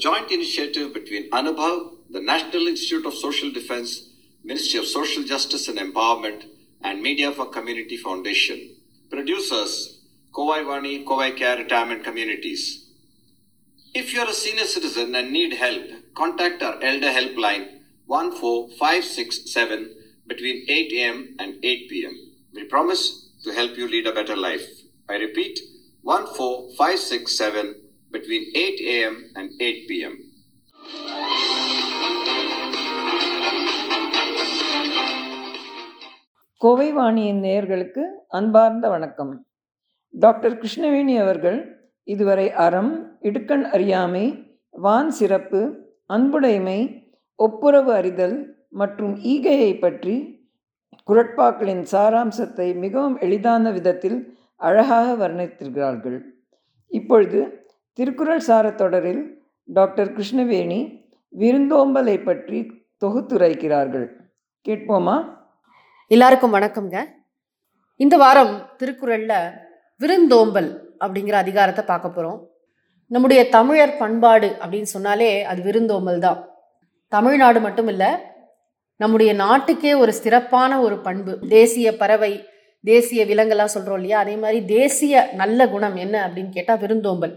joint initiative between Anubhav, the National Institute of Social Defense, Ministry of Social Justice and Empowerment, and Media for Community Foundation. Producers, Kovai Vani, Kovai Care Retirement Communities. If you are a senior citizen and need help, contact our Elder Helpline 14567 between 8 a.m. and 8 p.m. We promise to help you lead a better life. I repeat 14567 between 8 a.m. and 8 p.m. Kovai வாணியின் நேயர்களுக்கு அன்பார்ந்த வணக்கம் doctor Krishnaveni அவர்கள் இதுவரை அறம் இடுக்கண் அறியாமை வான் சிறப்பு அன்புடைமை ஒப்புரவு அறிதல் மற்றும் ஈகையை பற்றி குரட்பாக்களின் சாராம்சத்தை மிகவும் எளிதான விதத்தில் அழகாக வர்ணித்திருக்கிறார்கள் இப்பொழுது திருக்குறள் சார தொடரில் டாக்டர் கிருஷ்ணவேணி விருந்தோம்பலை பற்றி தொகுத்துரைக்கிறார்கள். கேட்போமா? எல்லாருக்கும் வணக்கம்ங்க. இந்த வாரம் திருக்குறளில் விருந்தோம்பல் அப்படிங்கிற அதிகாரத்தை பார்க்க போகிறோம் நம்முடைய தமிழர் பண்பாடு அப்படின்னு சொன்னாலே அது விருந்தோம்பல் தான் தமிழ்நாடு மட்டும் இல்லை நம்முடைய நாட்டுக்கே ஒரு சிறப்பான ஒரு பண்பு. தேசிய பறவை தேசிய விலங்கெல்லாம் சொல்கிறோம் இல்லையா? அதே மாதிரி தேசிய நல்ல குணம் என்ன அப்படின்னு கேட்டால் விருந்தோம்பல்.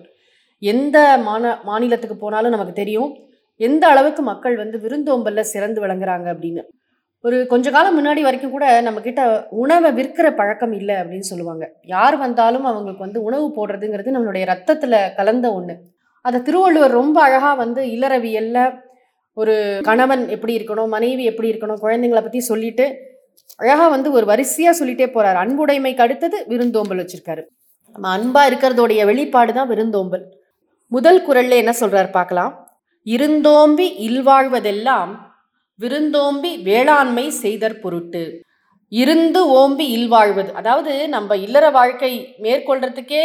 எந்த மாந மாநிலத்துக்கு போனாலும் நமக்கு தெரியும். எந்த அளவுக்கு மக்கள் வந்து விருந்தோம்பலில் சிறந்து விளங்குறாங்க அப்படின்னு. ஒரு கொஞ்ச காலம் முன்னாடி வரைக்கும் கூட நம்மக்கிட்ட உணவை விற்கிற பழக்கம் இல்லை அப்படின்னு சொல்லுவாங்க. யார் வந்தாலும் அவங்களுக்கு வந்து உணவு போடுறதுங்கிறது நம்மளுடைய ரத்தத்தில் கலந்த ஒன்று அதை திருவள்ளுவர் ரொம்ப அழகாக வந்து இல்லறவியலில் ஒரு கணவன் எப்படி இருக்கணும் மனைவி எப்படி இருக்கணும் குழந்தைங்களை பற்றி சொல்லிட்டு அழகாக வந்து ஒரு வரிசையாக சொல்லிட்டே போகிறார் அன்புடைமைக்கு அடுத்தது விருந்தோம்பல் வச்சுருக்காரு. நம்ம அன்பாக இருக்கிறதோடைய வெளிப்பாடு தான் விருந்தோம்பல். முதல் குரல்ல என்ன சொல்றார் பார்க்கலாம். இருந்தோம்பி இல்வாழ்வதெல்லாம் விருந்தோம்பி வேளாண்மை செய்தற் பொருட்டு. இருந்து ஓம்பி இல்வாழ்வது. அதாவது நம்ம இல்லற வாழ்க்கை மேற்கொள்றதுக்கே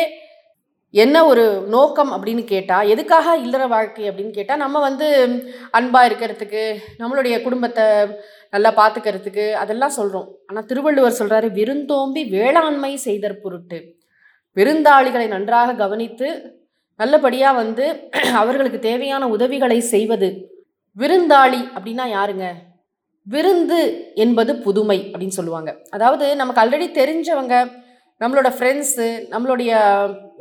என்ன ஒரு நோக்கம் அப்படின்னு கேட்டால் எதுக்காக இல்லற வாழ்க்கை அப்படின்னு கேட்டால் நம்ம வந்து அன்பாக இருக்கிறதுக்கு நம்மளுடைய குடும்பத்தை நல்லா பார்த்துக்கிறதுக்கு அதெல்லாம் சொல்கிறோம் ஆனால் திருவள்ளுவர் சொல்கிறாரு விருந்தோம்பி வேளாண்மை செய்தற் பொருட்டு. விருந்தாளிகளை நன்றாக கவனித்து நல்லபடியாக வந்து அவர்களுக்கு தேவையான உதவிகளை செய்வது. விருந்தாளி அப்படின்னா யாருங்க? விருந்து என்பது புதுமை அப்படின்னு சொல்லுவாங்க. அதாவது நமக்கு ஆல்ரெடி தெரிஞ்சவங்க நம்மளோட ஃப்ரெண்ட்ஸு நம்மளுடைய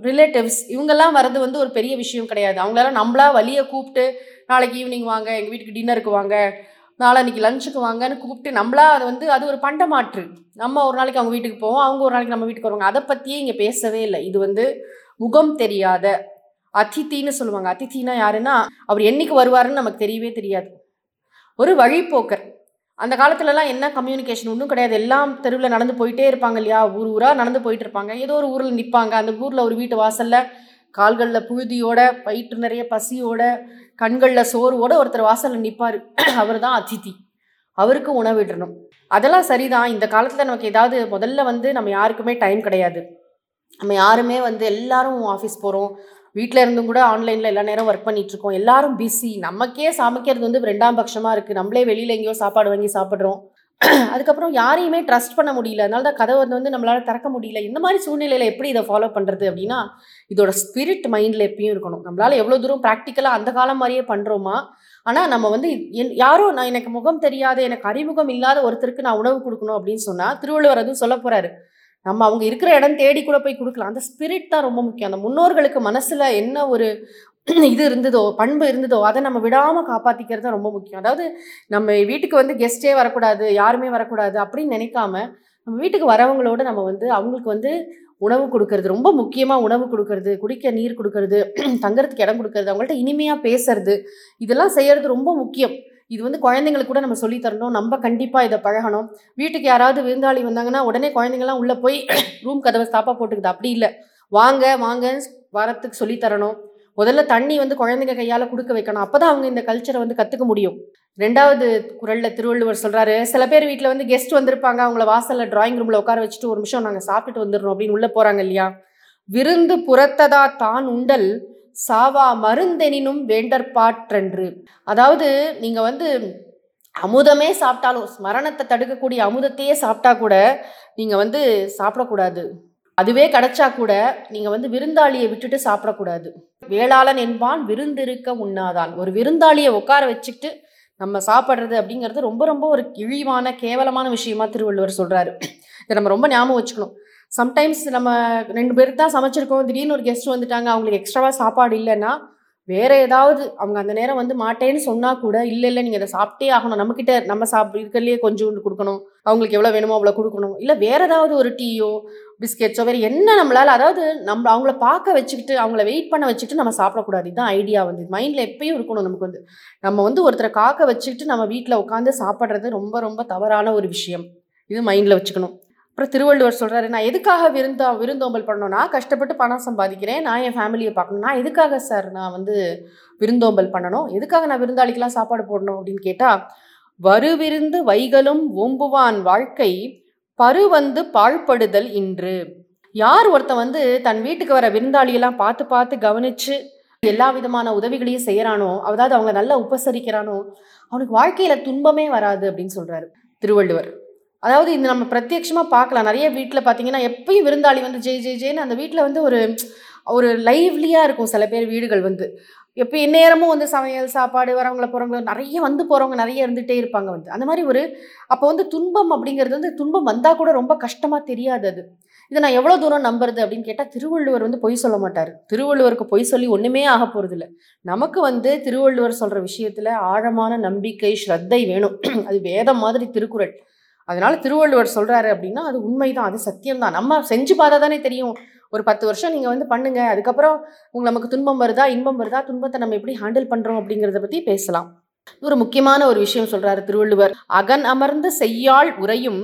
ரிலேட்டிவ்ஸ் இவங்கெல்லாம் வர்றது வந்து ஒரு பெரிய விஷயம் கிடையாது. அவங்களால நம்மளா வழியை கூப்பிட்டு நாளைக்கு ஈவினிங் வாங்க எங்கள் வீட்டுக்கு டின்னருக்கு வாங்க நாளைக்கு லஞ்சுக்கு வாங்கன்னு கூப்பிட்டு நம்மளா அது வந்து அது ஒரு பண்டமாற்று. நம்ம ஒரு நாளைக்கு அவங்க வீட்டுக்கு போவோம் அவங்க ஒரு நாளைக்கு நம்ம வீட்டுக்கு வருவாங்க. அதை பற்றியே இங்கே பேசவே இல்லை. இது வந்து முகம் தெரியாத அதித்தின்னு சொல்லுவாங்க. அதித்தினா யாருன்னா அவர் என்றைக்கு வருவாருன்னு நமக்கு தெரியவே தெரியாது. ஒரு வழிப்போக்கர். அந்த காலத்துலலாம் என்ன கம்யூனிகேஷன் ஒன்றும் கிடையாது. எல்லாம் தெருவில் நடந்து போயிட்டே இருப்பாங்க இல்லையா? ஊர் ஊராக நடந்து போயிட்டு இருப்பாங்க. ஏதோ ஒரு ஊரில் நிற்பாங்க அந்த ஊரில் ஒரு வீட்டு வாசலில் கால்களில் புழுதியோட வயிற்று நிறைய பசியோட கண்களில் சோர்வோட ஒருத்தர் வாசலில் நிற்பார் அவர் தான் அதித்தி அவருக்கு உணவிடணும் அதெல்லாம் சரிதான். இந்த காலத்தில் நமக்கு ஏதாவது முதல்ல வந்து நம்ம யாருக்குமே டைம் கிடையாது. நம்ம யாருமே வந்து எல்லாரும் ஆஃபீஸ் போகிறோம் வீட்டில் இருந்தும் கூட ஆன்லைனில் எல்லா நேரம் ஒர்க் பண்ணிகிட்ருக்கோம் இருக்கோம் எல்லாரும் பிஸி நமக்கே சமைக்கிறது வந்து ரெண்டாம் பட்சமாக இருக்குது நம்மளே வெளியில் எங்கேயோ சாப்பாடு வாங்கி சாப்பிட்றோம். அதுக்கப்புறம் யாரையுமே ட்ரஸ்ட் பண்ண முடியல. அதனால தான் கதவை வந்து நம்மளால் திறக்க முடியல. இந்த மாதிரி சூழ்நிலையில் எப்படி இதை ஃபாலோ பண்ணுறது அப்படின்னா இதோட ஸ்பிரிட் மைண்டில் எப்பயும் இருக்கணும். நம்மளால் எவ்வளோ தூரம் ப்ராக்டிக்கலாக அந்த காலம் மாதிரியே பண்ணுறோமா ஆனால் நம்ம வந்து என் யாரோ நான் எனக்கு முகம் தெரியாத எனக்கு அறிமுகம் இல்லாத ஒருத்தருக்கு நான் உணவு கொடுக்கணும் அப்படின்னு சொன்னால் திருவள்ளுவர் அதுவும் சொல்ல போகிறாரு நம்ம அவங்க இருக்கிற இடம் தேடி கூட போய் கொடுக்கலாம். அந்த ஸ்பிரிட் தான் ரொம்ப முக்கியம். அந்த முன்னோர்களுக்கு மனசில் என்ன ஒரு இது இருந்ததோ பண்பு இருந்ததோ அதை நம்ம விடாமல் காப்பாற்றிக்கிறது தான் ரொம்ப முக்கியம். அதாவது நம்ம வீட்டுக்கு வந்து கெஸ்ட்டே வரக்கூடாது யாருமே வரக்கூடாது அப்படின்னு நினைக்காம நம்ம வீட்டுக்கு வரவங்களோட நம்ம வந்து அவங்களுக்கு வந்து உணவு கொடுக்கறது ரொம்ப முக்கியமாக உணவு கொடுக்கறது குடிக்க நீர் கொடுக்கறது தங்கறதுக்கு இடம் கொடுக்கறது அவங்கள்ட்ட இனிமையாக பேசுறது இதெல்லாம் செய்யறது ரொம்ப முக்கியம். இது வந்து குழந்தைங்களுக்கு கூட நம்ம சொல்லி தரணும். நம்ம கண்டிப்பாக இதை பழகணும். வீட்டுக்கு யாராவது விருந்தாளி வந்தாங்கன்னா உடனே குழந்தைங்கலாம் உள்ளே போய் ரூம் கதவை ஸ்டாப்பாக போட்டுக்குது. அப்படி இல்லை. வாங்க வாங்க வரத்துக்கு சொல்லி தரணும். முதல்ல தண்ணி வந்து குழந்தைங்க கையால் கொடுக்க வைக்கணும். அப்போ தான் அவங்க இந்த கல்ச்சரை வந்து கற்றுக்க முடியும். ரெண்டாவது குரலில் திருவள்ளுவர் சொல்கிறாரு சில பேர் வீட்டில் வந்து கெஸ்ட் வந்திருப்பாங்க. அவங்கள வாசலில் டிராயிங் ரூமில் உட்கார வச்சுட்டு ஒரு நிமிஷம் நாங்கள் சாப்பிட்டுட்டு வந்துடுறோம். அப்படின்னு உள்ளே போகிறாங்க இல்லையா? விருந்து புறத்ததா தான் உண்டல். சாவா மருந்தெனினும் வேண்டற்பாற்றென்று. அதாவது நீங்கள் வந்து அமுதமே சாப்பிட்டாலும் ஸ்மரணத்தை தடுக்கக்கூடிய அமுதத்தையே சாப்பிட்டா கூட நீங்கள் வந்து சாப்பிடக்கூடாது. அதுவே கிடைச்சா கூட நீங்கள் வந்து விருந்தாளியை விட்டுட்டு சாப்பிடக்கூடாது. வேளாளன் என்பான் விருந்திருக்க உண்ணாதான். ஒரு விருந்தாளியை உட்கார வச்சுக்கிட்டு நம்ம சாப்பிட்றது அப்படிங்கிறது ரொம்ப ரொம்ப ஒரு இழிவான கேவலமான விஷயமா திருவள்ளுவர் சொல்கிறாரு இதை நம்ம ரொம்ப ஞாபகம் வச்சுக்கணும். சம்டைம்ஸ் நம்ம ரெண்டு பேருக்கு தான் சமைச்சிருக்கோம். திடீர்னு ஒரு கெஸ்ட் வந்துட்டாங்க. அவங்களுக்கு எக்ஸ்ட்ராவாக சாப்பாடு இல்லைன்னா வேற ஏதாவது அவங்க அந்த நேரம் வந்து மாட்டேன்னு சொன்னால் கூட இல்லை இல்லை நீங்கள் அதை சாப்பிட்டே ஆகணும். நம்மக்கிட்ட நம்ம சாப்பிட்டு இருக்கிறதுலையே கொஞ்சோண்டு கொடுக்கணும். அவங்களுக்கு எவ்வளோ வேணுமோ அவ்வளோ கொடுக்கணும். இல்லை வேற ஏதாவது ஒரு டீயோ பிஸ்கெட்ஸோ வேறு என்ன நம்மளால் அதாவது நம்ம அவங்கள பார்க்க வச்சுக்கிட்டு அவங்கள வெயிட் பண்ண வச்சுட்டு நம்ம சாப்பிடக்கூடாது. இதுதான் ஐடியா வந்து. மைண்டில் எப்பயும் இருக்கணும் நமக்கு வந்து. நம்ம வந்து ஒருத்தரை காக்க வச்சுக்கிட்டு நம்ம வீட்டில் உட்காந்து சாப்பிட்றது ரொம்ப ரொம்ப தவறான ஒரு விஷயம். இது மைண்டில் வச்சுக்கணும். அப்புறம் திருவள்ளுவர் சொல்கிறாரு நான் எதுக்காக விருந்தோ விருந்தோம்பல் பண்ணணும்னா கஷ்டப்பட்டு பணம் சம்பாதிக்கிறேன். நான் என் ஃபேமிலியை பார்க்கணும். நான் எதுக்காக சார் நான் வந்து விருந்தோம்பல் பண்ணணும்? எதுக்காக நான் விருந்தாளிக்கெல்லாம் சாப்பாடு போடணும்? அப்படின்னு கேட்டால் வருவிருந்து வைகளும் ஓம்புவான் வாழ்க்கை பரு வந்து பாழ்படுதல் இன்று. யார் ஒருத்தன் வந்து தன் வீட்டுக்கு வர விருந்தாளியெல்லாம் பார்த்து பார்த்து கவனித்து எல்லா விதமான உதவிகளையும் செய்கிறானோ அதாவது அவங்க நல்லா உபசரிக்கிறானோ அவனுக்கு வாழ்க்கையில் துன்பமே வராது அப்படின்னு சொல்கிறாரு திருவள்ளுவர். அதாவது இந்த நம்ம பிரத்யட்சமாக பார்க்கலாம். நிறைய வீட்டில் பார்த்தீங்கன்னா எப்பயும் விருந்தாளி வந்து ஜெய் ஜெய் ஜெயின்னு அந்த வீட்டில் வந்து ஒரு ஒரு லைவ்லியாக இருக்கும் சில பேர் வீடுகள் வந்து. எப்போ எந்நேரமும் வந்து சமையல் சாப்பாடு வரவங்களை போகிறவங்க நிறைய வந்து போகிறவங்க நிறைய இருந்துகிட்டே இருப்பாங்க வந்து. அந்த மாதிரி ஒரு அப்போ வந்து துன்பம் அப்படிங்கிறது வந்து துன்பம் வந்தால் கூட ரொம்ப கஷ்டமாக தெரியாது அது. இதை நான் எவ்வளோ தூரம் நம்புறது அப்படின்னு கேட்டால் திருவள்ளுவர் வந்து பொய் சொல்ல மாட்டார். திருவள்ளுவருக்கு பொய் சொல்லி ஒன்றுமே ஆக போகிறதில்ல நமக்கு வந்து திருவள்ளுவர் சொல்கிற விஷயத்தில் ஆழமான நம்பிக்கை ஸ்ரத்தை வேணும். அது வேதம் மாதிரி திருக்குறள். அதனால் திருவள்ளுவர் சொல்கிறாரு அப்படின்னா அது உண்மைதான் அது சத்தியம்தான். நம்ம செஞ்சு பார்த்தா தானே தெரியும். ஒரு பத்து வருஷம் நீங்கள் வந்து பண்ணுங்க அதுக்கப்புறம் உங்கள் நமக்கு துன்பம் வருதா இன்பம் வருதா துன்பத்தை நம்ம எப்படி ஹேண்டில் பண்ணுறோம் அப்படிங்கிறத பற்றி பேசலாம். ஒரு முக்கியமான ஒரு விஷயம் சொல்கிறாரு திருவள்ளுவர். அகன் அமர்ந்து செய்யாள் உரையும்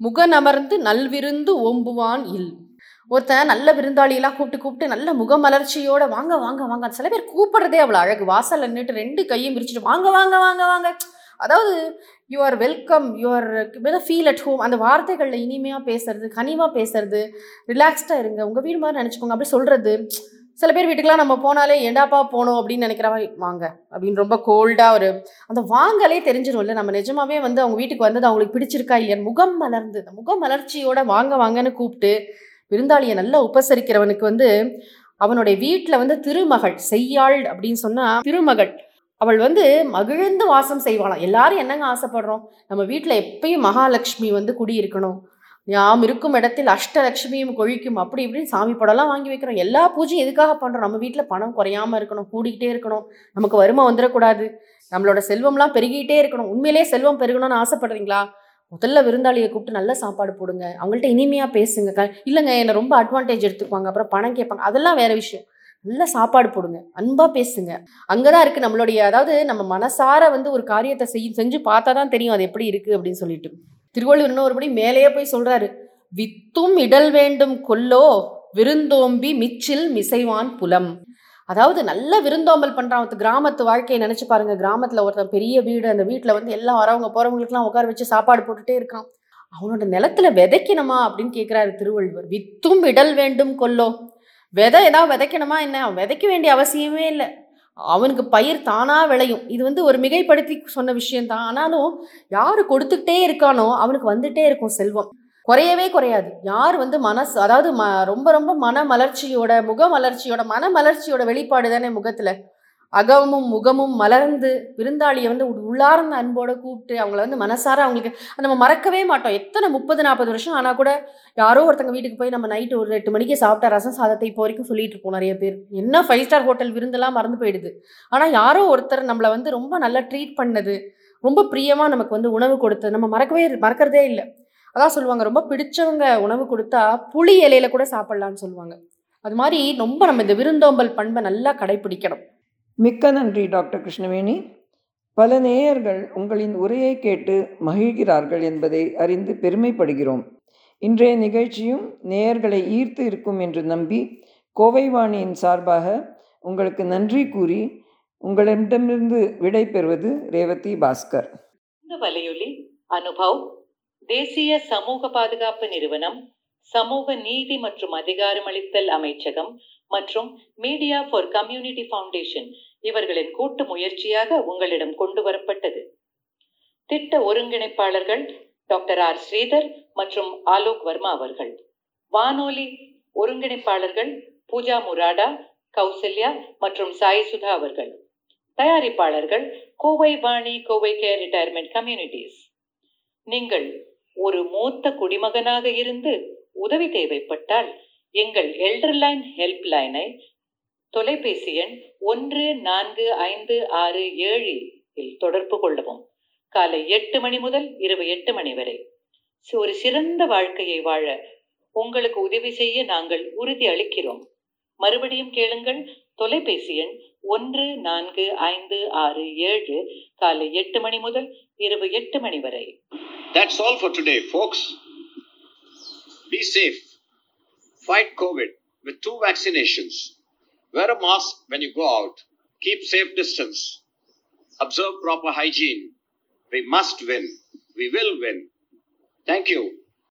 முகன் அமர்ந்து நல்விருந்து ஓம்புவான் இல். ஒருத்தன் நல்ல விருந்தாளியெல்லாம் கூப்பிட்டு கூப்பிட்டு நல்ல முகமலர்ச்சியோட வாங்க வாங்க வாங்க. சில பேர் கூப்பிடுறதே அவ்வளோ அழகு. வாசலில் நின்றுட்டு ரெண்டு கையும் விரிச்சிட்டு வாங்க வாங்க வாங்க வாங்க. அதாவது you are welcome you are feel at home அந்த வார்த்தைகளில் இனிமையாக பேசுறது கனிவாக பேசுறது ரிலாக்ஸ்டாக இருங்க உங்கள் வீடு மாதிரி நினச்சிக்கோங்க அப்படி சொல்கிறது சில பேர் வீட்டுக்கெலாம் நம்ம போனாலே ஏண்டாப்பா போனோம்? அப்படின்னு நினைக்கிற மாதிரி வாங்க அப்படின்னு ரொம்ப கோல்டாக ஒரு அந்த வாங்கலே தெரிஞ்சிடும்ல நம்ம நிஜமாவே வந்து அவங்க வீட்டுக்கு வந்தது அவங்களுக்கு பிடிச்சிருக்கா இல்லையா முகம் மலர்ந்து அந்த முகம் மலர்ச்சியோட வாங்க வாங்கன்னு கூப்பிட்டு விருந்தாளியை நல்லா உபசரிக்கிறவனுக்கு வந்து அவனுடைய வீட்டில் வந்து திருமகள் செய்யாள் அப்படின்னு சொன்னால் திருமகள் அவள் வந்து மகிழ்ந்து வாசம் செய்வாளாம் எல்லாரும் என்னங்க ஆசைப்படுறோம்? நம்ம வீட்டில் எப்பயும் மகாலட்சுமி வந்து குடியிருக்கணும். யாம் இருக்கும் இடத்தில் அஷ்டலட்சுமியும் கொழிக்கும் அப்படி இப்படின்னு சாமி படம்லாம் வாங்கி வைக்கிறோம். எல்லா பூஜையும் எதுக்காக பண்ணுறோம் நம்ம வீட்டில் பணம் குறையாம இருக்கணும் கூடிக்கிட்டே இருக்கணும். நமக்கு வறுமை வந்துடக்கூடாது. நம்மளோட செல்வம்லாம் பெருகிட்டே இருக்கணும். உண்மையிலே செல்வம் பெருகணும்னு ஆசைப்படுறீங்களா? முதல்ல விருந்தாளியை கூப்பிட்டு நல்ல சாப்பாடு போடுங்க. அவங்கள்ட்ட இனிமையாக பேசுங்க. க இல்லைங்க என்னை ரொம்ப அட்வான்டேஜ் எடுத்துக்குவாங்க. அப்புறம் பணம் கேட்பாங்க. அதெல்லாம் வேற விஷயம். நல்ல சாப்பாடு போடுங்க அன்பாக பேசுங்க. அங்கே தான் இருக்குது நம்மளுடைய அதாவது நம்ம மனசார வந்து ஒரு காரியத்தை செய்யும் செஞ்சு பார்த்தா தான் தெரியும் அது எப்படி இருக்குது அப்படின்னு சொல்லிட்டு. திருவள்ளுவர் இன்னொருபடி மேலேயே போய் சொல்கிறாரு வித்தும் இடல் வேண்டும் கொல்லோ விருந்தோம்பி மிச்சில் மிசைவான் புலம். அதாவது நல்ல விருந்தோம்பல் பண்ணுறான் கிராமத்து வாழ்க்கையை நினச்சி பாருங்க. கிராமத்தில் ஒருத்தன் பெரிய வீடு அந்த வீட்டில் வந்து எல்லாம் வரவங்க போகிறவங்களுக்குலாம் உட்கார வச்சு சாப்பாடு போட்டுட்டே இருக்கான். அவனோட நிலத்துல விதைக்கணுமா அப்படின்னு கேட்குறாரு திருவள்ளுவர். வித்தும் இடல் வேண்டும் கொல்லோ விதை ஏதாவது விதைக்கணுமா என்ன? விதைக்க வேண்டிய அவசியமே இல்லை. அவனுக்கு பயிர் தானாக விளையும். இது வந்து ஒரு மிகைப்படுத்தி சொன்ன விஷயந்தான் ஆனாலும் யார் கொடுத்துக்கிட்டே இருக்கானோ அவனுக்கு வந்துட்டே இருக்கும் செல்வம். குறையவே குறையாது. யார் வந்து மனசு அதாவது ம ரொம்ப ரொம்ப மன மலர்ச்சியோட முக மலர்ச்சியோட மன மலர்ச்சியோட வெளிப்பாடு தானே முகத்தில்? அகமும் முகமும் மலர்ந்து விருந்தாளியை வந்து உள்ளார்ந்த அன்போட கூப்பிட்டு அவங்கள வந்து மனசார அவங்களுக்கு நம்ம மறக்கவே மாட்டோம். எத்தனை முப்பது நாற்பது வருஷம் ஆனால் கூட யாரோ ஒருத்தங்க வீட்டுக்கு போய் நம்ம நைட்டு ஒரு எட்டு மணிக்கு சாப்பிட்ட ரசம் சாதத்தை இப்போ வரைக்கும் சொல்லிட்டு இருப்போம் நிறைய பேர். என்ன ஃபைவ் ஸ்டார் ஹோட்டல் விருந்தெல்லாம் மறந்து போயிடுது. ஆனால் யாரோ ஒருத்தர் நம்மளை வந்து ரொம்ப நல்லா ட்ரீட் பண்ணது ரொம்ப பிரியமாக நமக்கு வந்து உணவு கொடுத்தது. நம்ம மறக்கவே மறக்கிறதே இல்லை. அதான் சொல்லுவாங்க ரொம்ப பிடிச்சவங்க உணவு கொடுத்தா புளி இலையில கூட சாப்பிட்லான்னு சொல்லுவாங்க. அது மாதிரி ரொம்ப நம்ம இந்த விருந்தோம்பல் பண்பை நல்லா கடைபிடிக்கணும் மிக்க நன்றி டாக்டர் கிருஷ்ணவேணி. பல நேயர்கள் உங்களின் உரையை கேட்டு மகிழ்கிறார்கள் என்பதை அறிந்து பெருமைப்படுகிறோம். இன்றைய நிகழ்ச்சியும் நேயர்களை ஈர்த்து இருக்கும் என்று நம்பி கோவை வாணியின் சார்பாக உங்களுக்கு நன்றி கூறி உங்களிடமிருந்து விடை பெறுவது ரேவதி பாஸ்கர். இந்த வலையொலி அனுபவ் தேசிய சமூக பாதுகாப்பு நிறுவனம் சமூக நீதி மற்றும் அதிகாரமளித்தல் அமைச்சகம் மற்றும் மீடியா ஃபார் கம்யூனிட்டி ஃபவுண்டேஷன் இவர்களின் கூட்டு முயற்சியாக உங்களிடம் கொண்டு வரப்பட்டது. திட்ட ஒருங்கிணைப்பாளர்கள் டாக்டர் ஆர். ஸ்ரீதர் மற்றும் ஆலோக் வர்மா அவர்கள். வானொலி ஒருங்கிணைப்பாளர்கள் பூஜா முராடா கௌசல்யா மற்றும் சாய் சுதா அவர்கள். தயாரிப்பாளர்கள் Kovai Vani Kovai care retirement communities. நீங்கள் ஒரு மூத்த குடிமகனாக இருந்து உதவி தேவைப்பட்டால் எங்கள் எல்டர்லைன் ஹெல்ப் லைனை தொலைபேசி எண் ஒன்று நான்கு ஐந்து ஆறு ஏழு இல் தொடர்பு கொள்ளவும் காலை எட்டு மணி முதல் இரவு எட்டு மணி வரை ஒரு சிறந்த வாழ்க்கையை வாழ உங்களுக்கு உதவி செய்ய நாங்கள் உறுதி அளிக்கிறோம் மறுபடியும் கேளுங்கள் தொலைபேசி எண் ஒன்று நான்கு ஐந்து ஆறு ஏழு காலை எட்டு மணி முதல் இரவு எட்டு மணி வரை That's all for today, folks. Be safe. Fight COVID with two vaccinations. Wear a mask when you go out. Keep safe distance. Observe proper hygiene. We must win. We will win. Thank you.